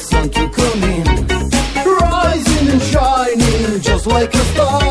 sun to come in, rising and shining just like a star.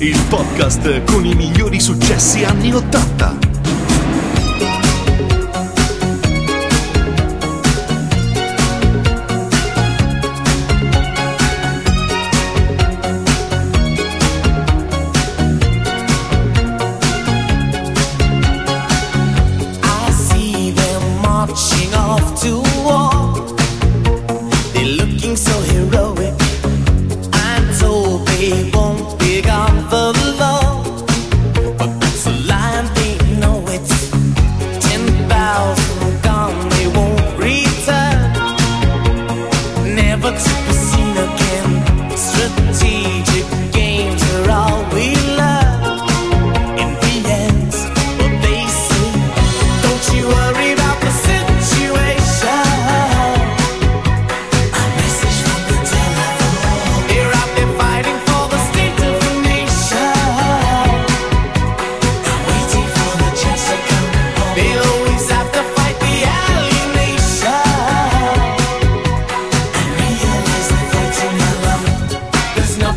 il podcast con i migliori successi anni 80.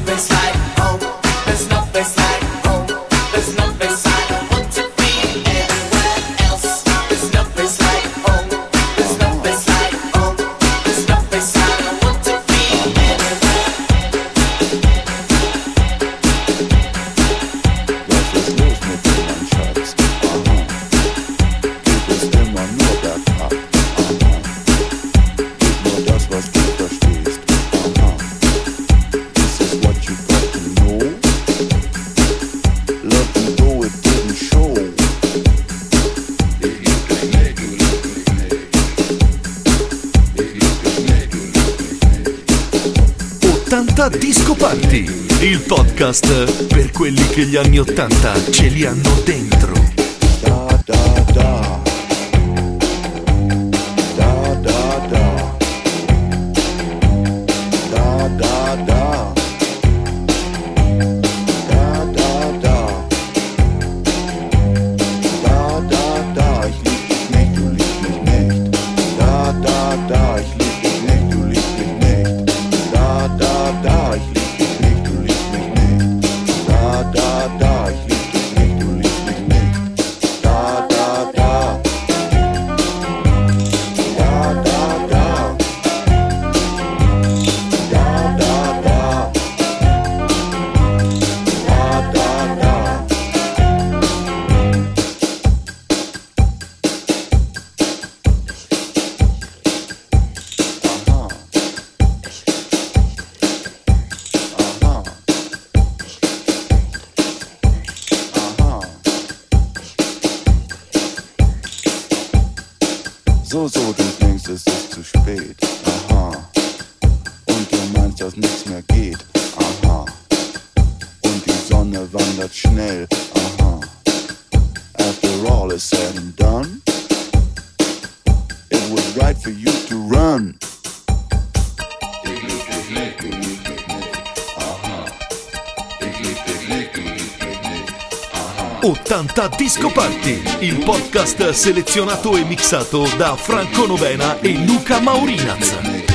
breast ascolta Disco Party, il podcast per quelli che gli anni Ottanta ce li hanno dentro. Da, da, da. Da, da, da, da. zu spät 80 Disco Party, il podcast selezionato e mixato da Franco Novena e Luca Maurinaz.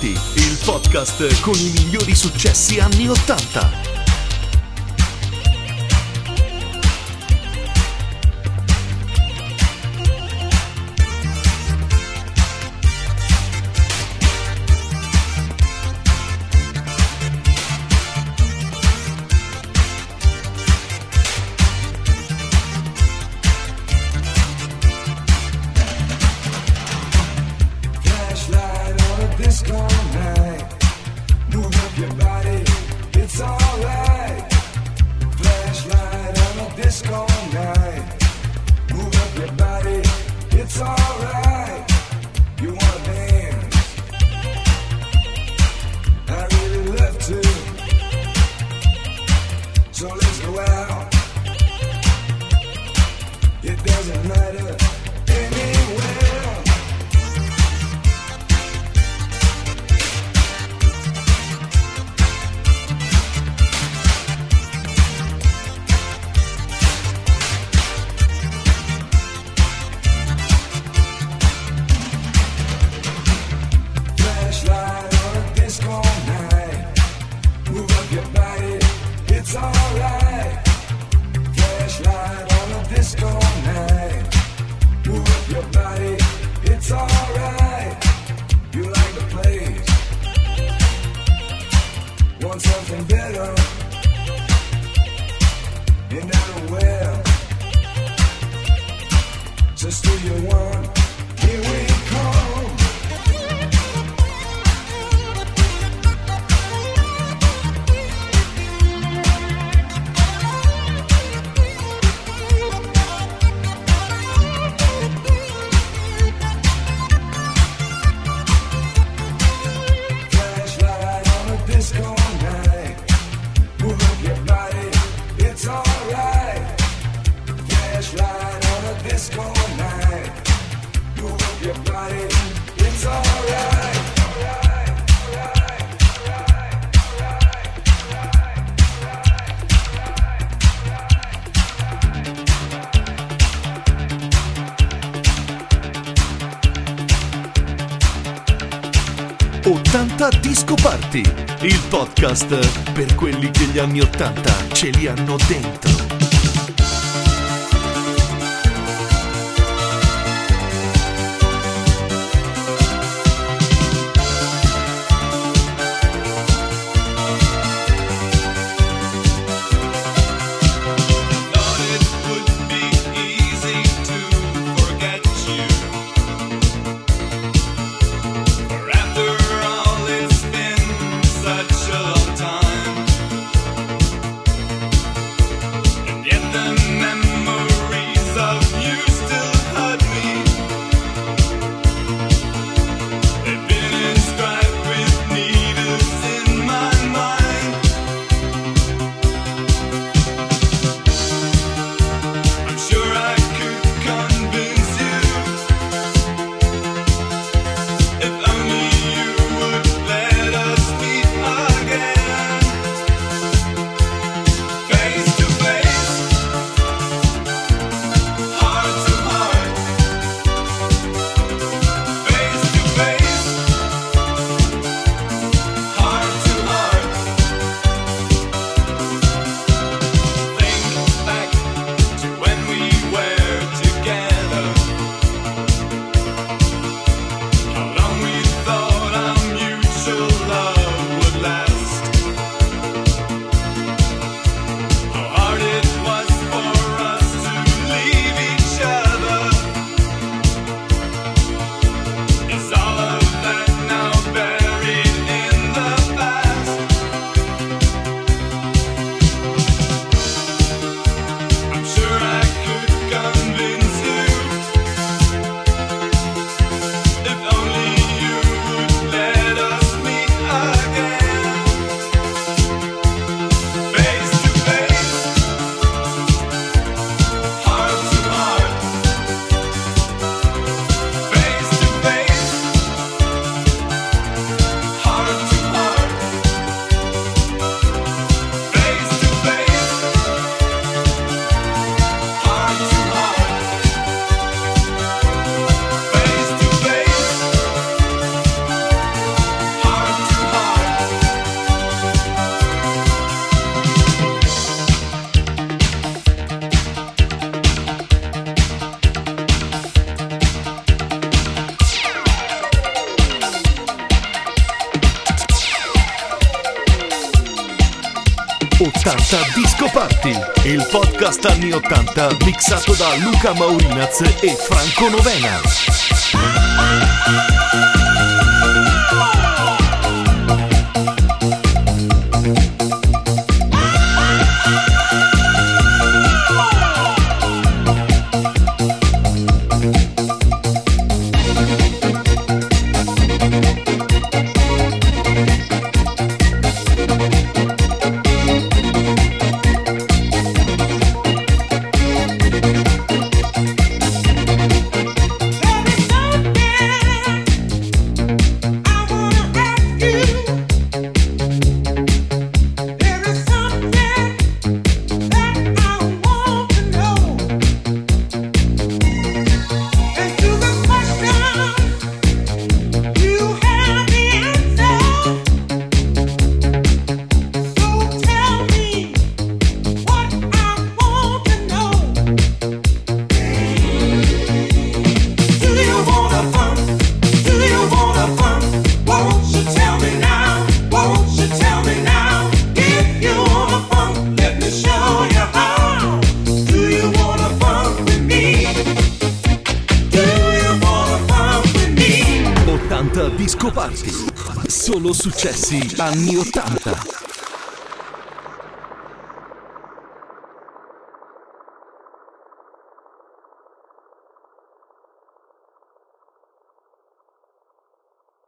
Ascolti il podcast con i migliori successi anni 80. 80 Disco Party, il podcast per quelli che gli anni 80 ce li hanno dentro. 80 Disco Party, il podcast anni 80 mixato da Luca Maurinaz e Franco Novena. Solo successi anni 80.